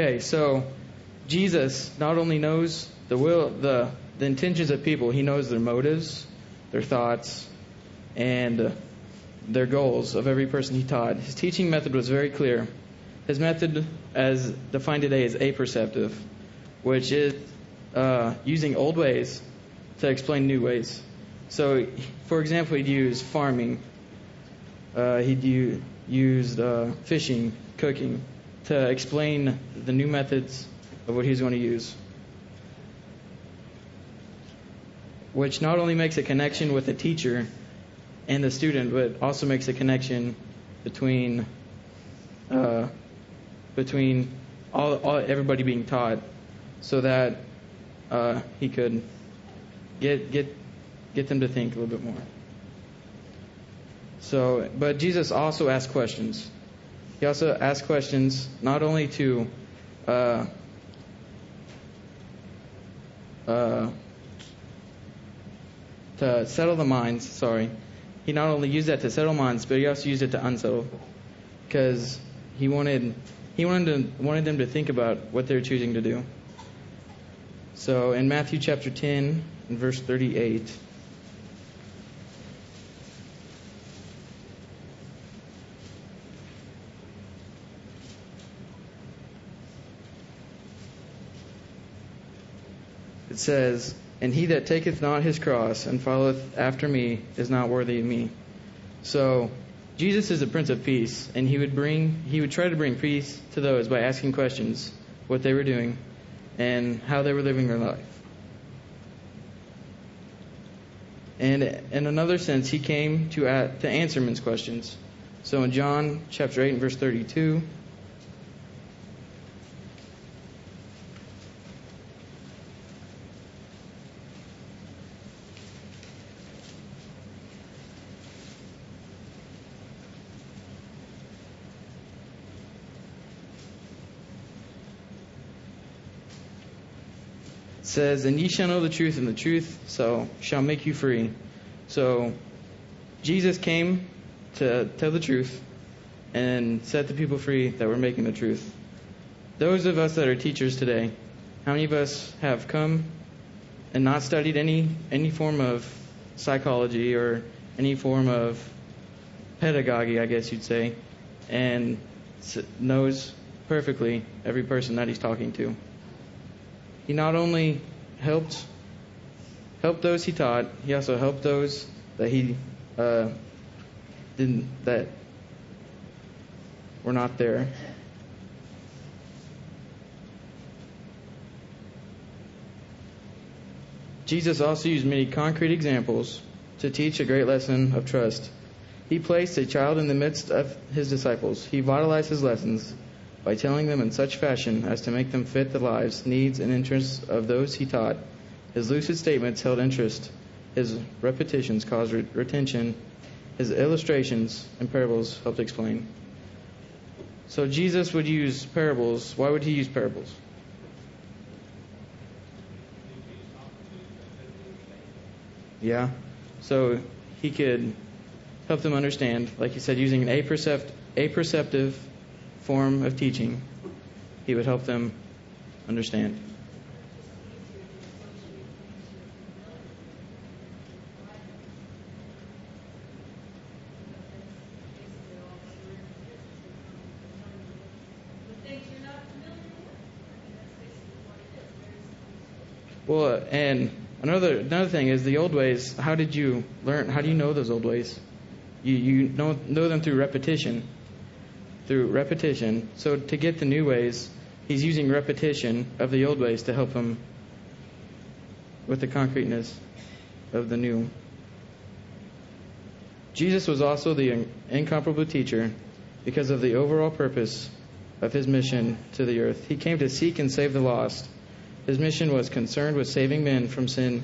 Okay, so Jesus not only knows the will, the the intentions of people, he knows their motives, their thoughts, and their goals of every person he taught. His teaching method was very clear. His method, as defined today, is apperceptive, which is uh, using old ways to explain new ways. So, for example, he'd use farming, uh, he'd u- used uh, fishing, cooking, to explain the new methods of what he's going to use. Which not only makes a connection with the teacher and the student, but also makes a connection between uh, between all, all everybody being taught, so that uh, he could get get get them to think a little bit more. So, but Jesus also asked questions. He also asked questions not only to uh, uh, to settle the minds. Sorry, he not only used that to settle minds, but he also used it to unsettle, because he wanted he wanted to, wanted them to think about what they're choosing to do. So in Matthew chapter 10 and verse 38. Says, And he that taketh not his cross and followeth after me is not worthy of me. So Jesus is the Prince of Peace, and he would bring he would try to bring peace to those by asking questions, what they were doing, and how they were living their life. And in another sense, he came to to answer men's questions. So in John chapter 8 and verse 32, says, And ye shall know the truth, and the truth so shall make you free. So Jesus came to tell the truth and set the people free that were making the truth. Those of us that are teachers today, how many of us have come and not studied any any form of psychology or any form of pedagogy, I guess you'd say, and knows perfectly every person that he's talking to? He not only helped helped those he taught, he also helped those that he uh, didn't that were not there. Jesus also used many concrete examples to teach a great lesson of trust. He placed a child in the midst of his disciples. He vitalized his lessons by telling them in such fashion as to make them fit the lives, needs, and interests of those he taught. His lucid statements held interest. His repetitions caused retention. His illustrations and parables helped explain. So Jesus would use parables. Why would he use parables? Yeah. So he could help them understand, like he said, using an apercept- aperceptive form of teaching, he would help them understand. Well, and another another thing is the old ways. How did you learn? How do you know those old ways? You you know know them through repetition through repetition. So to get the new ways, he's using repetition of the old ways to help him with the concreteness of the new. Jesus was also the incomparable teacher because of the overall purpose of his mission to the earth. He came to seek and save the lost. His mission was concerned with saving men from sin.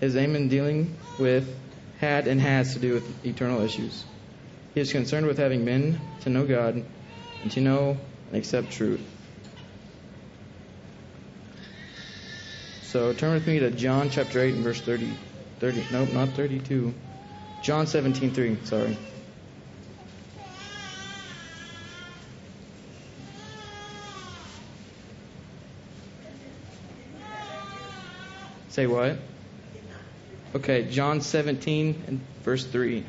His aim in dealing with had and has to do with eternal issues. He is concerned with having men to know God and to know and accept truth. So turn with me to John chapter 8 and verse 30. 30 nope, not 32. John 17, 3. Sorry. Say what? Okay, John 17 and verse 3.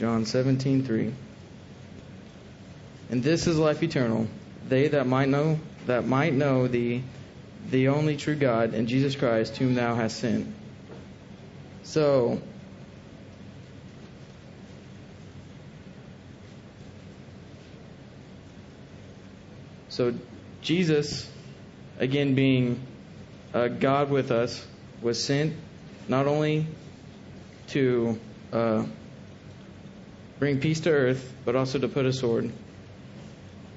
John 17:3. And this is life eternal, they that might know that might know thee, the only true God, and Jesus Christ, whom thou hast sent. So, so Jesus, again being uh, God with us, was sent not only to uh, bring peace to earth, but also to put a sword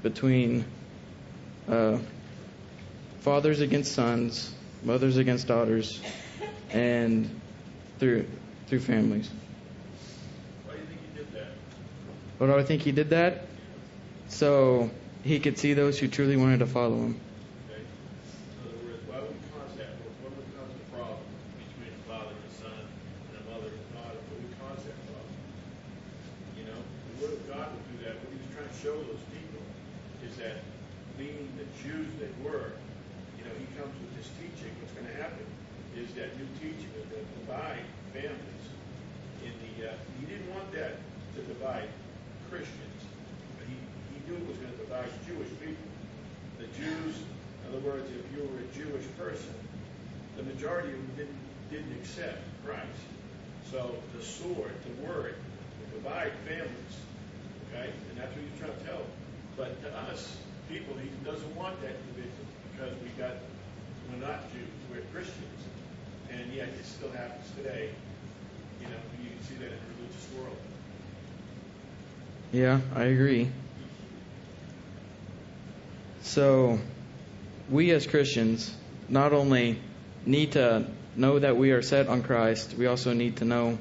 between uh, fathers against sons, mothers against daughters, and through through families. Why do you think he did that? What do I think he did that? So he could see those who truly wanted to follow him. Okay? In other words, why would we cause that? What would cause the problem between a father and a son and a mother and a daughter? What would cause that problem? You know, the Word of God would do that. What he was trying to show those people is that being the Jews they were, you know, he comes with this teaching. What's going to happen is that new teaching is going to divide families. In the, uh, he didn't want that to divide Christians, but he, he knew it was going to divide Jewish people. The Jews, in other words, if you were a Jewish person, the majority of them didn't, didn't accept Christ. So the sword, the word, will divide families. Okay? And that's what he's trying to tell. But to us, people, he doesn't want that division because we got, we're not Jews, we're Christians. And yet it still happens today. You know, you can see that in the religious world. Yeah, I agree. So, we as Christians not only need to know that we are set on Christ, we also need to know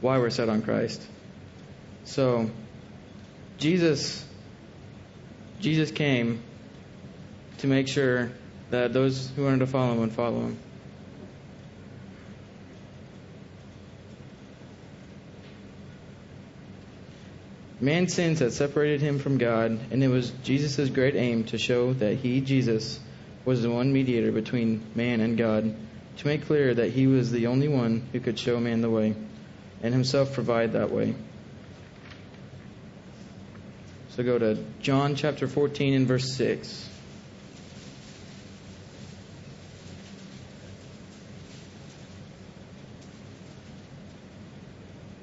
why we're set on Christ. So, Jesus Jesus came to make sure that those who wanted to follow him would follow him. Man's sins had separated him from God, and it was Jesus' great aim to show that he, Jesus, was the one mediator between man and God, to make clear that he was the only one who could show man the way, and himself provide that way. So go to John chapter 14 and verse 6.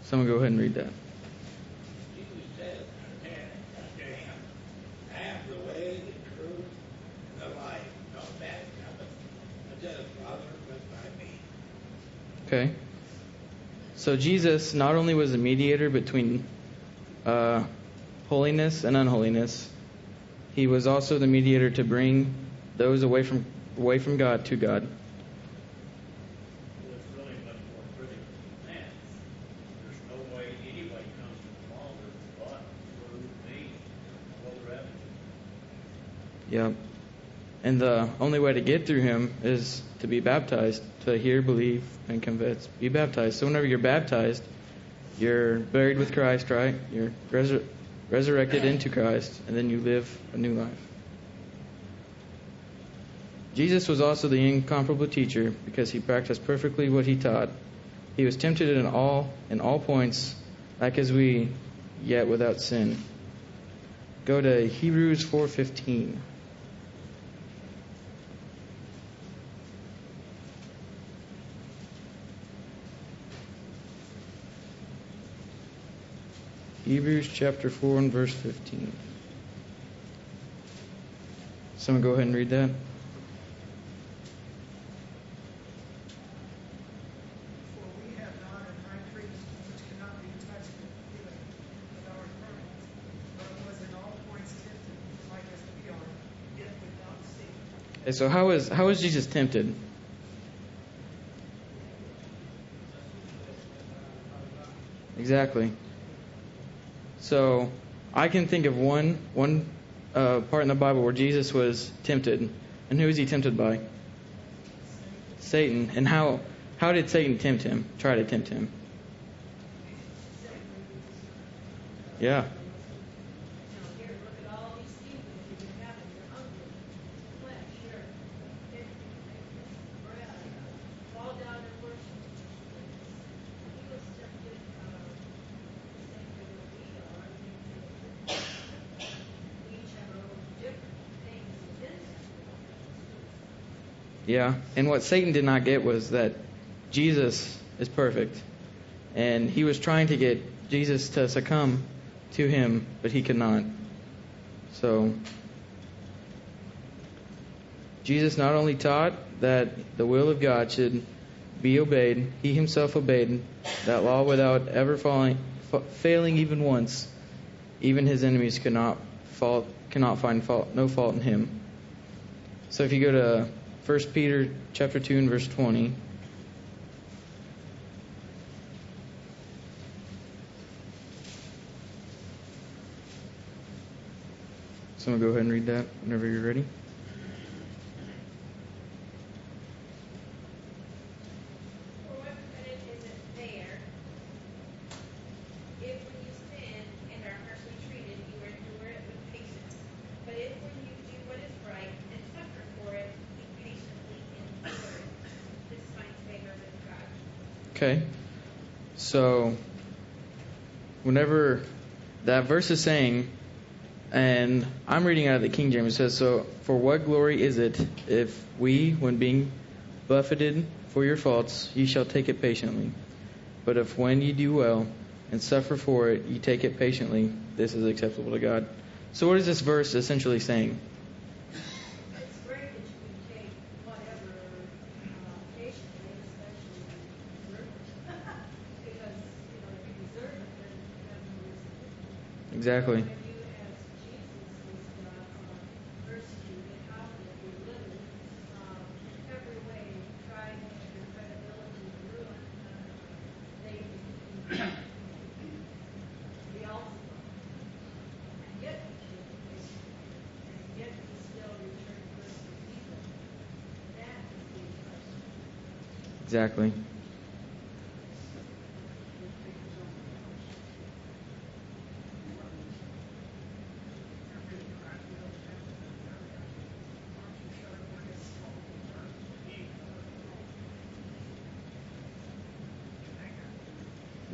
Someone go ahead and read that. Jesus said unto him, I am the way, the truth, and the life. No man cometh unto the Father but by me. Okay. So Jesus not only was a mediator between uh, holiness and unholiness, he was also the mediator to bring those away from away from God to God. Well, it's really much more critical than that. There's no way anybody comes to the Father but through me, Brother Evans. Yep. And the only way to get through him is to be baptized, to hear, believe, and confess. Be baptized. So whenever you're baptized, you're buried with Christ, right? You're resur- resurrected into Christ, and then you live a new life. Jesus was also the incomparable teacher because he practiced perfectly what he taught. He was tempted in all in all points, like as we, yet without sin. Go to Hebrews 4:15. Hebrews chapter 4 and verse 15. Someone go ahead and read that. Okay, so how is how is Jesus tempted? Exactly. So I can think of one one uh, part in the Bible where Jesus was tempted, and who was he tempted by? Satan. And how how did Satan tempt him? Try to tempt him. Yeah. Now, here, look at all these things that you've been having. You're Yeah, and what Satan did not get was that Jesus is perfect. And he was trying to get Jesus to succumb to him, but he could not. So, Jesus not only taught that the will of God should be obeyed, he himself obeyed that law without ever falling, fa- failing even once. Even his enemies could not fault, cannot find fault, no fault in him. So if you go to 1 Peter chapter 2 and verse 20. Someone go ahead and read that whenever you're ready. For what credit is it there, if when you sin and are harshly treated, you endure it with patience? But if when you do what is right and suffer for it, you patiently endure it, this finds favor with God. Okay. So, whenever that verse is saying, and I'm reading out of the King James, it says, So, for what glory is it if we, when being buffeted for your faults, ye shall take it patiently? But if when ye do well and suffer for it, ye take it patiently, this is acceptable to God. So, what is this verse essentially saying? দেখ ওই।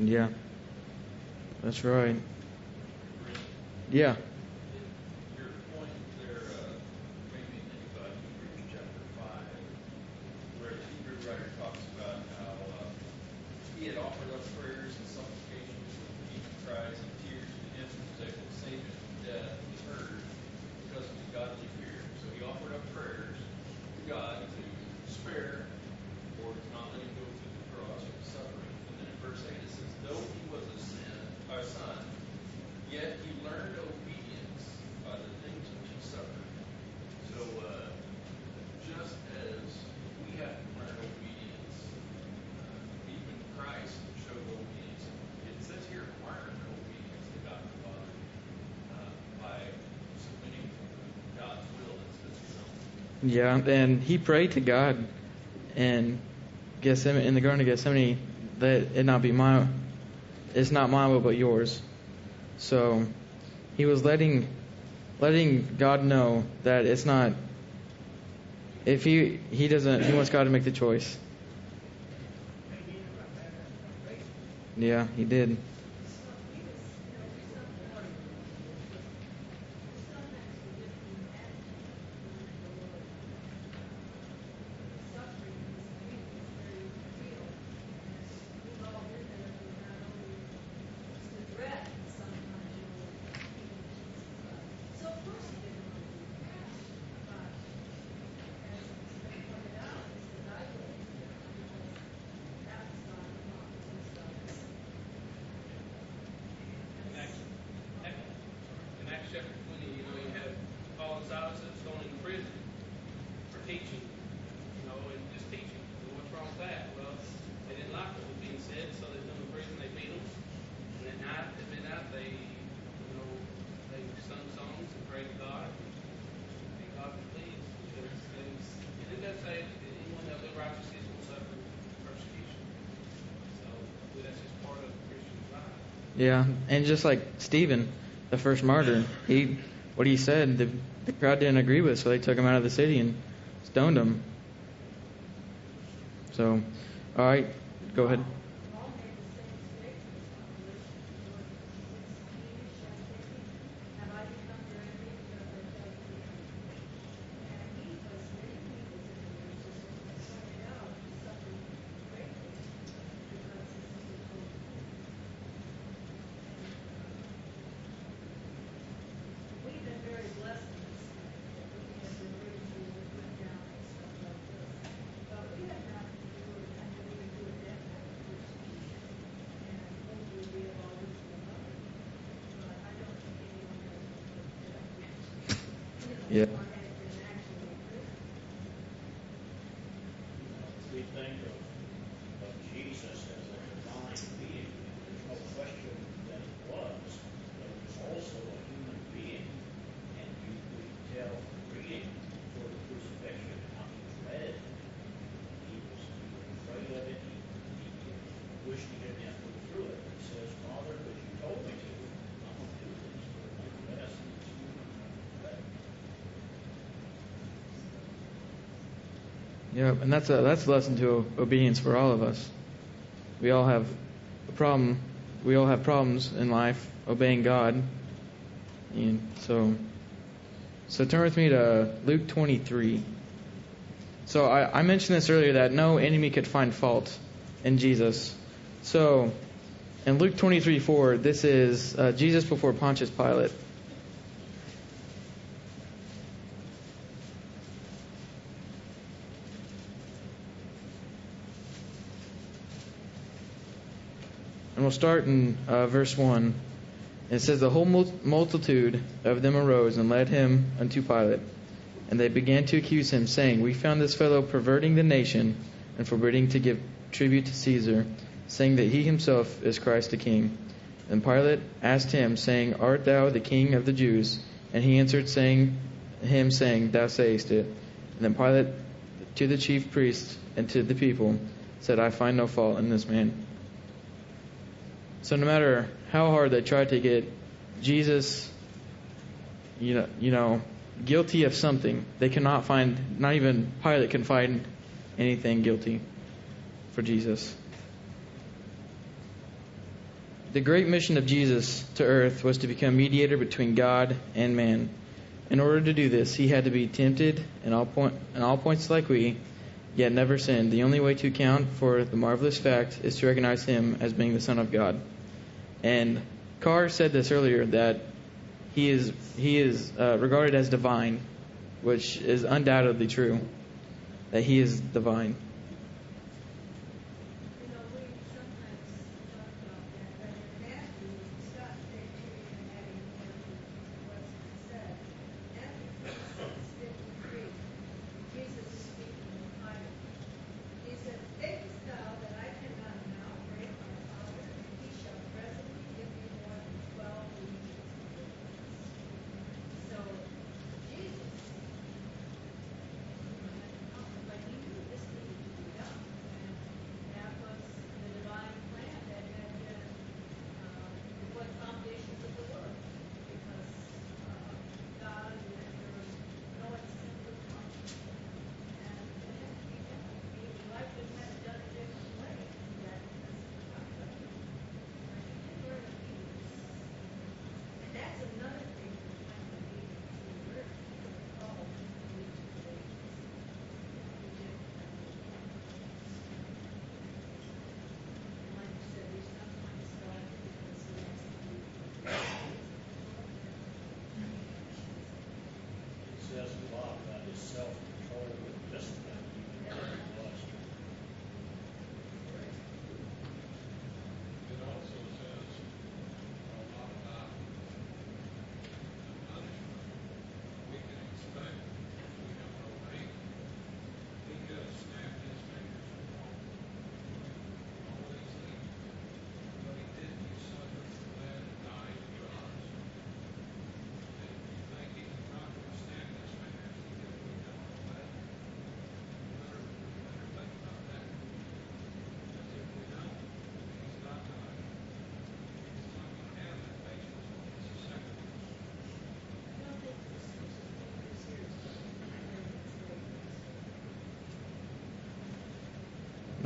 Yeah. That's right. Yeah. Your point there uh, made me think about Hebrews chapter 5, where the Hebrew writer talks about how uh, he had offered up prayers and supplications with deep cries and tears to him who was able to save him from death. He heard because of his godly fear. So he offered up prayers to God to spare or to not let him go through the cross or the suffering. And then in verse 8 it says, Though he was a sin, a son, Yet he learned obedience by the things which he suffered. So, uh, just as we have to learn obedience, uh, even Christ showed obedience. It says here, learn obedience to God the Father uh, by submitting to God's will. It says, you know, Yeah, and he prayed to God in Gethsemane, in the Garden of Gethsemane, that it not be my, it's not my will but yours. So he was letting, letting God know that it's not. If he he doesn't, he wants God to make the choice. Yeah, he did. So of course he didn't want to do that, but as it's been pointed out, it's the right way to do it, because that's not the law, it's not. In Acts, in Acts chapter 20, you know, you have Paul and Silas that's thrown in prison for teaching, you know, and just teaching. And what's wrong with that? Well, they didn't like what was being said, so they threw them in prison, they beat them. And at night, at midnight, they, you know, they sung songs and prayed to God. And God was pleased because things, and it does say, that anyone that live righteousness will suffer persecution. So that's just part of the Christian's life. Yeah, and just like Stephen, the first martyr, he what he said, the, the crowd didn't agree with, so they took him out of the city and stoned him. So, all right, go ahead. Paul made the same statement on Galatians 4, 16, Have I become your enemy because I tell you the truth? And he was many people in the religious Yeah. Or has been actually imprisoned. we think of, of Jesus as a divine being, there's no question that he was, but he was also a human being. And you could tell from reading before the crucifixion how he dreaded it. He was, he was afraid of it, he, he wished he didn't have to go through it. He says, Father, but you told me to, I'm gonna do this, but nonetheless, he was human, but Yeah, and that's a that's a lesson to obedience for all of us. We all have a problem. We all have problems in life obeying God. And so, so turn with me to Luke 23. So I, I mentioned this earlier that no enemy could find fault in Jesus. So in Luke 23 4, this is uh, Jesus before Pontius Pilate. We'll start in uh, verse 1. It says, The whole mul- multitude of them arose and led him unto Pilate. And they began to accuse him, saying, We found this fellow perverting the nation and forbidding to give tribute to Caesar, saying that he himself is Christ the King. And Pilate asked him, saying, Art thou the King of the Jews? And he answered, saying, him saying, Thou sayest it. And then Pilate to the chief priests and to the people said, I find no fault in this man. So no matter how hard they tried to get Jesus, you know, you know, guilty of something, they cannot find. Not even Pilate can find anything guilty for Jesus. The great mission of Jesus to earth was to become mediator between God and man. In order to do this, he had to be tempted in all point in all points like we, yet never sinned. The only way to account for the marvelous fact is to recognize him as being the Son of God. And Carr said this earlier that he is he is uh, regarded as divine, which is undoubtedly true. That he is divine.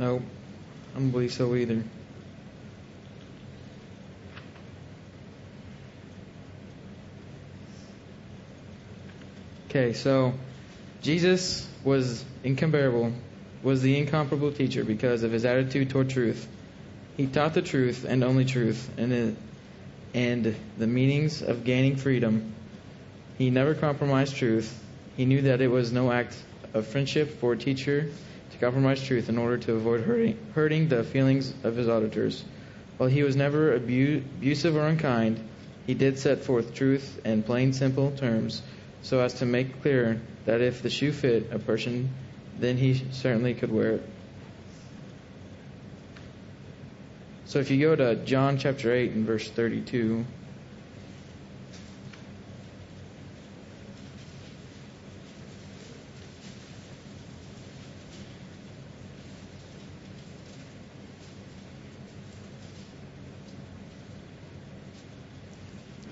No, I don't believe so either. Okay, so Jesus was incomparable, was the incomparable teacher because of his attitude toward truth. He taught the truth and only truth, and it, and the meanings of gaining freedom. He never compromised truth. He knew that it was no act of friendship for a teacher to compromise truth in order to avoid hurting, hurting the feelings of his auditors. While he was never abu- abusive or unkind, he did set forth truth in plain, simple terms, so as to make clear that if the shoe fit a person, then he certainly could wear it. So if you go to John chapter 8 and verse 32,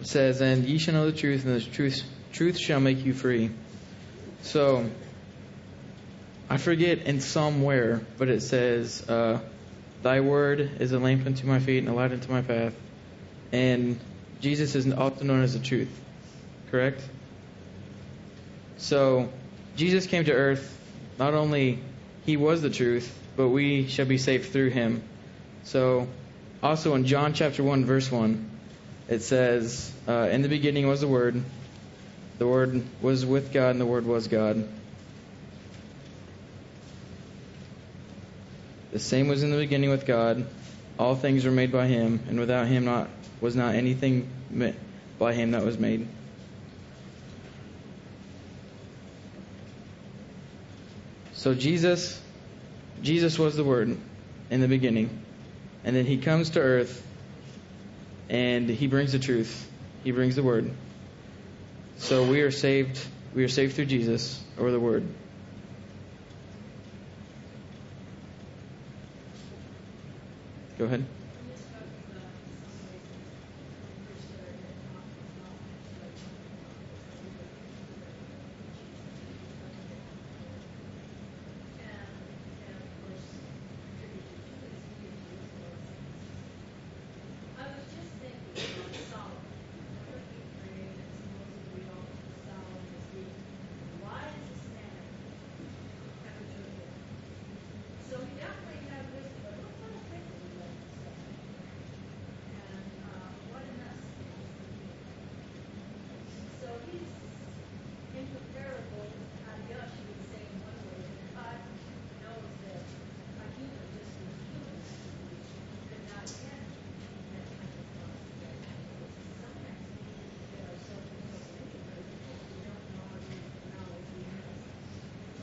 says, And ye shall know the truth, and the truth, truth shall make you free. So, I forget in somewhere, but it says, uh, Thy word is a lamp unto my feet and a light unto my path. And Jesus is also known as the truth. Correct? So, Jesus came to earth. Not only he was the truth, but we shall be saved through him. So, also in John chapter 1, verse 1, it says, uh, In the beginning was the Word. The Word was with God, and the Word was God. The same was in the beginning with God. All things were made by him, and without him not was not anything by him that was made. So Jesus Jesus was the word in the beginning. And then he comes to earth and he brings the truth. He brings the word. So we are saved we are saved through Jesus or the word. Go ahead. I was just thinking about Solomon. Whenever he prayed, and supposedly all Solomon was being wise as man, ever took it. So he definitely had wisdom, but look what a fickle he was himself. And, uh, what a mess he was. So he's incomparable, I guess you would say in one way, that God knows that a human just as human could not handle that kind of responsibility. Sometimes we get ourselves in so integrated that we don't know how to use the knowledge we have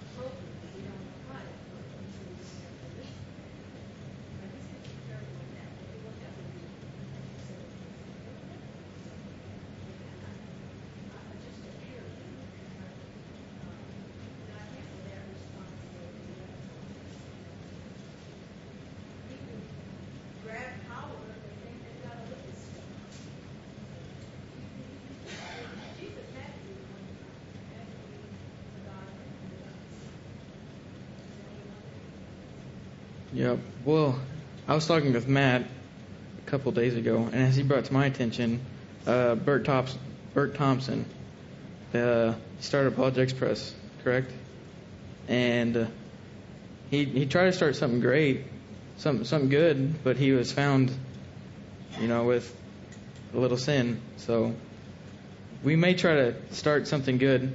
appropriately. We don't apply it appropriately, so we just have to listen. I just think it's very like that. If you look at it, you say, uh, just a pure human. Uh, not handle that responsibility. People grab power, they think they've got a witness stuff. Jesus had to be one time, had to be the God that he was. Yep. Well, I was talking with Matt a couple days ago, and as he brought to my attention, uh, Bert, Tops, Bert Thompson, uh, he started Apologetics Press, correct? And uh, he he tried to start something great, something something good, but he was found, you know, with a little sin. So we may try to start something good,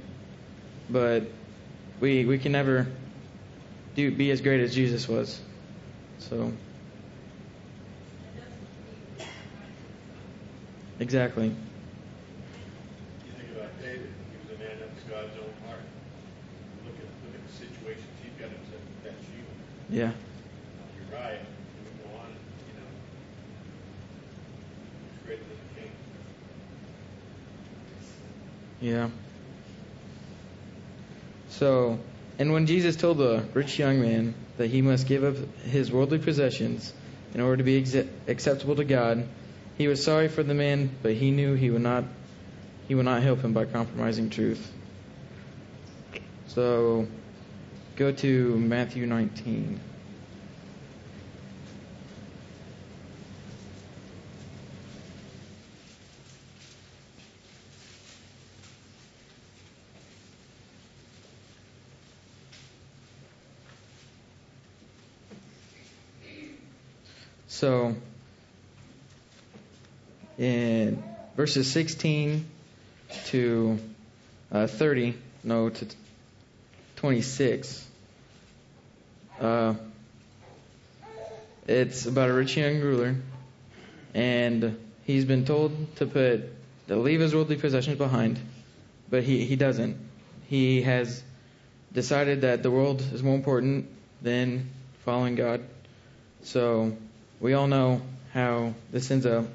but we we can never do be as great as Jesus was. So exactly. You think about David, he was a man after God's own heart. Look at, look at the situations he got himself with Bathsheba. Yeah. Uriah, would go on, you know. Greater than the king. Yeah. So, and when Jesus told the rich young man that he must give up his worldly possessions in order to be ex- acceptable to God, he was sorry for the man, but he knew he would not he would not help him by compromising truth. So, go to Matthew 19. So, in verses 16 to uh, 30, no, to 26, uh, it's about a rich young ruler, and he's been told to put to leave his worldly possessions behind, but he, he doesn't. He has decided that the world is more important than following God. So we all know how this ends up.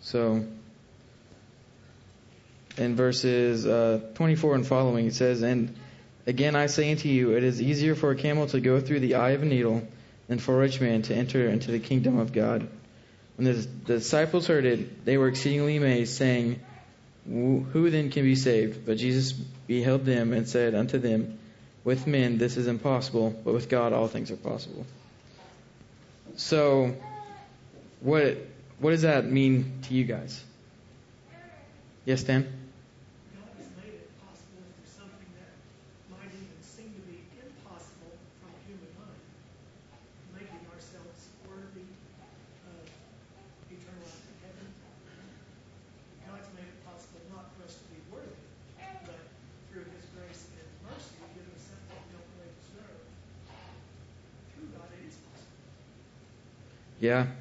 So, in verses uh, 24 and following, it says, And again I say unto you, it is easier for a camel to go through the eye of a needle than for a rich man to enter into the kingdom of God. When the disciples heard it, they were exceedingly amazed, saying, Who then can be saved? But Jesus beheld them and said unto them, With men this is impossible, but with God all things are possible. So, what what does that mean to you guys? Yes, Dan. Yeah.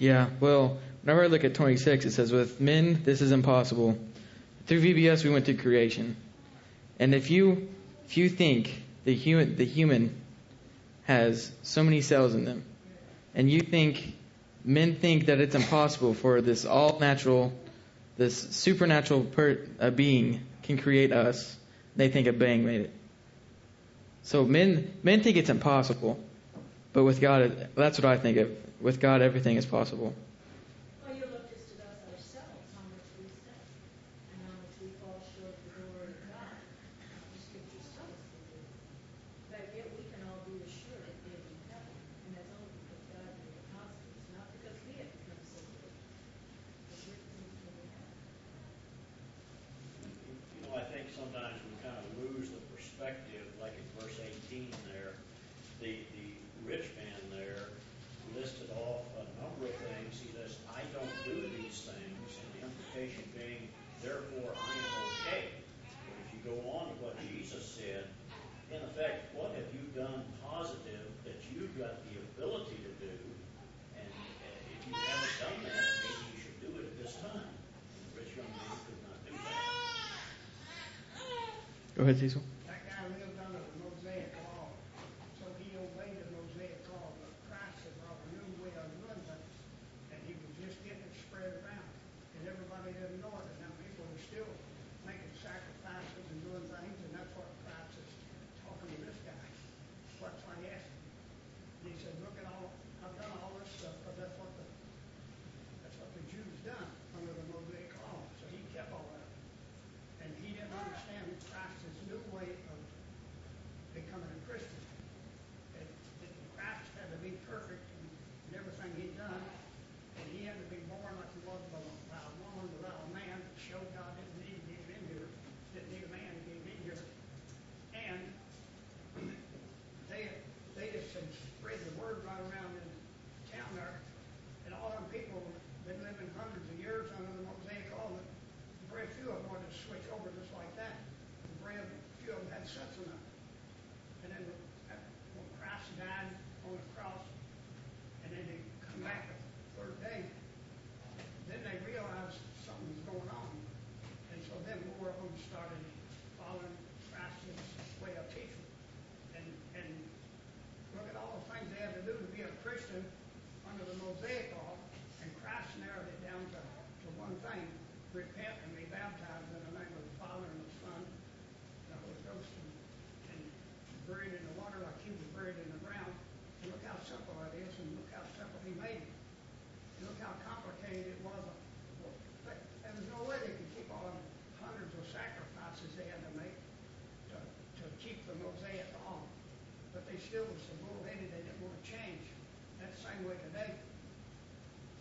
Yeah, well, whenever I look at 26, it says, With men, this is impossible. Through VBS, we went through creation. And if you, if you think the human, the human has so many cells in them, and you think men think that it's impossible for this all natural, this supernatural per, being can create us, they think a bang made it. So men, men think it's impossible. But with God, that's what I think of. With God, everything is possible. conversation. Christian under the Mosaic law, and Christ narrowed it down to, one thing, repent and be baptized in the name of the Father and the Son and the Holy Ghost, and, buried in the water like he was buried in the ground. And look how simple it is, and look how simple he made it. And look how complicated it was. There was no way they could keep all them hundreds of sacrifices they had to make to, keep the Mosaic law. But they still were so bullheaded they didn't want to change. Same way today.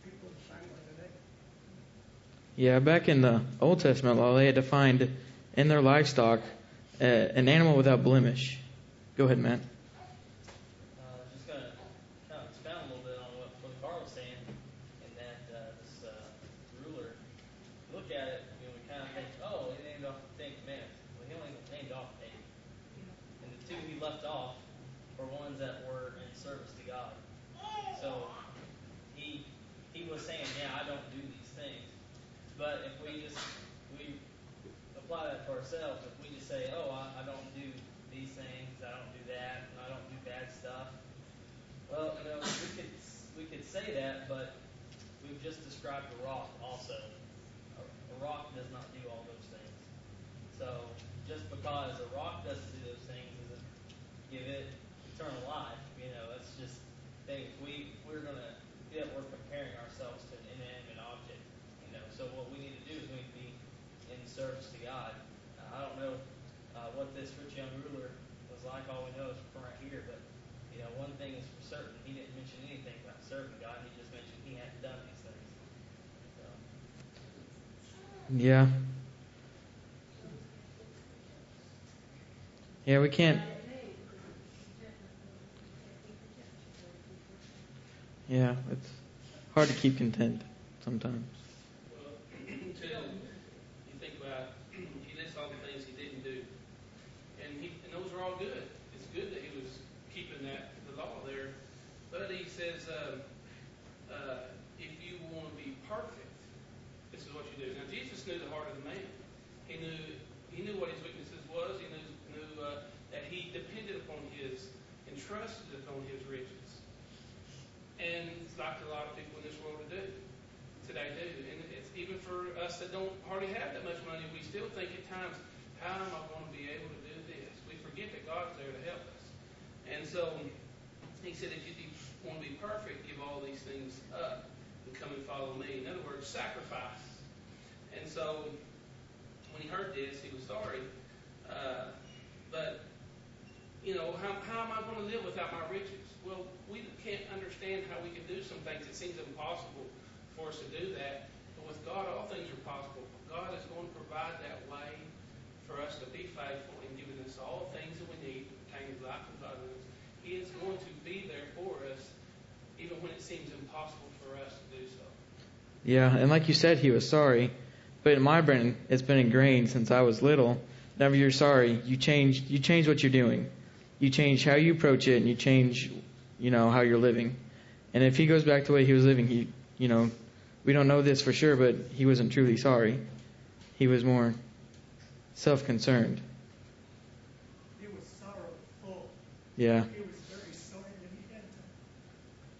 People the same way today. Yeah, back in the Old Testament law, they had to find in their livestock uh, an animal without blemish. Go ahead, Matt. Uh, just gonna kind of expound a little bit on what, what Carl was saying, in that uh, this uh, ruler. Look at it, you know, we kind of think, oh, he named off the Ten Commandments. Well, he only named off eight, and the two he left off were ones that were in service to God. So he he was saying, yeah, I don't do these things. But if we just we apply that to ourselves, if we just say, oh, I, I don't do these things, I don't do that, I don't do bad stuff. Well, you know, we could we could say that, but we've just described a rock also. A, rock does not do all those things. So just because a rock doesn't do those things doesn't give it eternal life. You know, that's just things we we're gonna yeah, we're comparing ourselves to an inanimate object. You know, so what we need to do is we need to be in service to God. I don't know uh, what this rich young ruler was like. All we know is from right here, but you know, one thing is for certain, he didn't mention anything about serving God. He just mentioned he hadn't done these things. So. Yeah. Yeah, we can't. Yeah, it's hard to keep content sometimes. Well, until you think about, he lists all the things he didn't do, and he, and those are all good. It's good that he was keeping that the law there, but he says, um, uh, if you want to be perfect, this is what you do. Now Jesus knew the heart of the man. He knew he knew what his weaknesses was. He knew knew uh, that he depended upon his and trusted upon his riches. And it's like a lot of people in this world do today do. And it's even for us that don't hardly have that much money, we still think at times, how am I going to be able to do this? We forget that God's there to help us. And so he said, if you want to be perfect, give all these things up and come and follow me. In other words, sacrifice. And so when he heard this, he was sorry. Uh, but you know, how, how am I going to live without my riches? Well, we can't understand how we can do some things. It seems impossible for us to do that. But with God, all things are possible. God is going to provide that way for us to be faithful and giving us all things that we need to obtain life. He is going to be there for us, even when it seems impossible for us to do so. Yeah, and like you said, he was sorry. But in my brain, it's been ingrained since I was little. Whenever you're sorry, you change you change what you're doing you change how you approach it and you change, you know, how you're living. And if he goes back to the way he was living, he, you know, we don't know this for sure, but he wasn't truly sorry. He was more self-concerned. He was sorrowful. Yeah. He was very sorry that he had to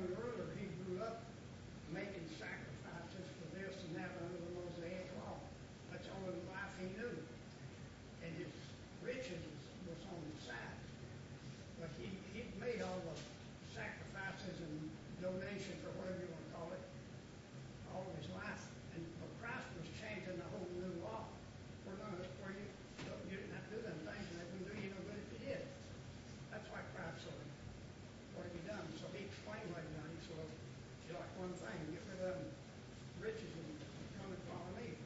rich young ruler, he grew up making sacrifices for this and that under the Mosaic law. That's all the life he knew. And his riches was on the side. But he, he made all the sacrifices and donations or whatever you want to call it, all of his life. And but Christ was changing the whole new law. We're gonna, where you, you didn't have to do them things and they wouldn't do you no good if you did. That's why Christ said, what have you done? So he explained what he done. He said, well, you like one thing, get rid of them riches and come and follow me.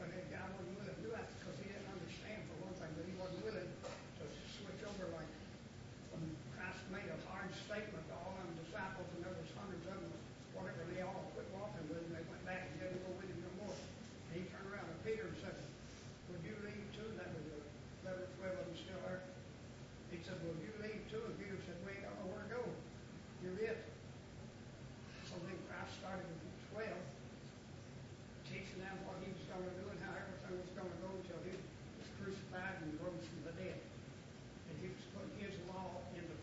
But that guy wasn't willing to do that because he didn't understand for one thing, that he wasn't willing to switch over like when Christ made a hard statement to all them disciples and there was hundreds of them, whatever, they all quit walking with him. They went back and didn't go with him no more. And he turned around to Peter and said, would you leave too? That was the eleven, twelve of them still there. He said, Will you leave too? And Peter said, We ain't got nowhere to go. You're it. So then Christ started with twelve, teaching them what he was going to do and how everything was going to go until he was crucified and rose from the dead. And he was putting his law into,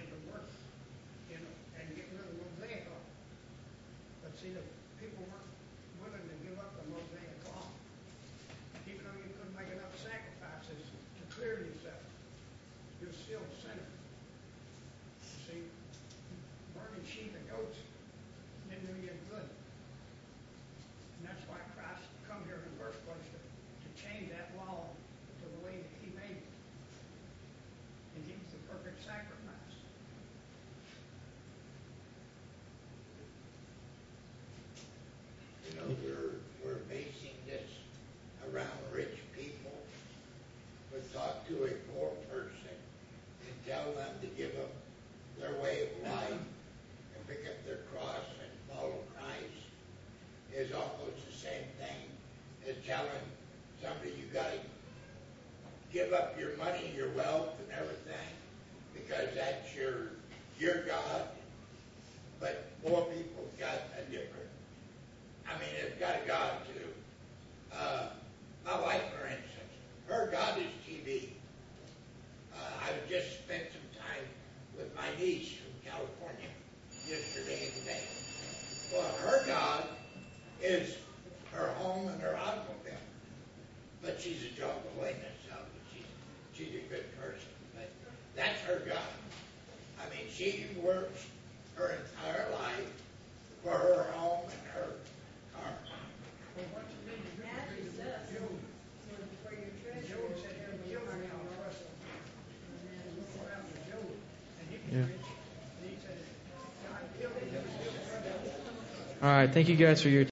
into work, you know, and getting rid of the Mosaic law. But see, the people weren't willing to give up the Mosaic law. Even though you couldn't make enough sacrifices to clear yourself you're still a sinner. See, burning sheep and goats didn't do you any good. And that's why Christ come here in the first place, to, to change that law to the way that he made it. And he was the perfect sacrifice. You know, we're, we're basing this around rich people. But talk to a poor person and tell them to give up their way of life and pick up their cross and follow Christ is almost the same thing as telling somebody you gotta give up your money, your wealth and everything because that's your, your God. But poor people's got a different I mean, it's got a God too. Uh, my wife, for instance, her God is TV. Uh, I just spent some time with my niece from California yesterday and today. Well, her God is her home and her automobile. But she's a joker lady herself. But she's, she's a good person. But that's her God. I mean, she works her entire life for her home and her car. Well, what you need to do That is is read us. Job. Where your treasure Job is, said, there "Here, will Job, your now, heart Russell." And look around to Job, and he was Yeah. rich, and he said, God killed him, he was still brother. All right. Thank you guys for your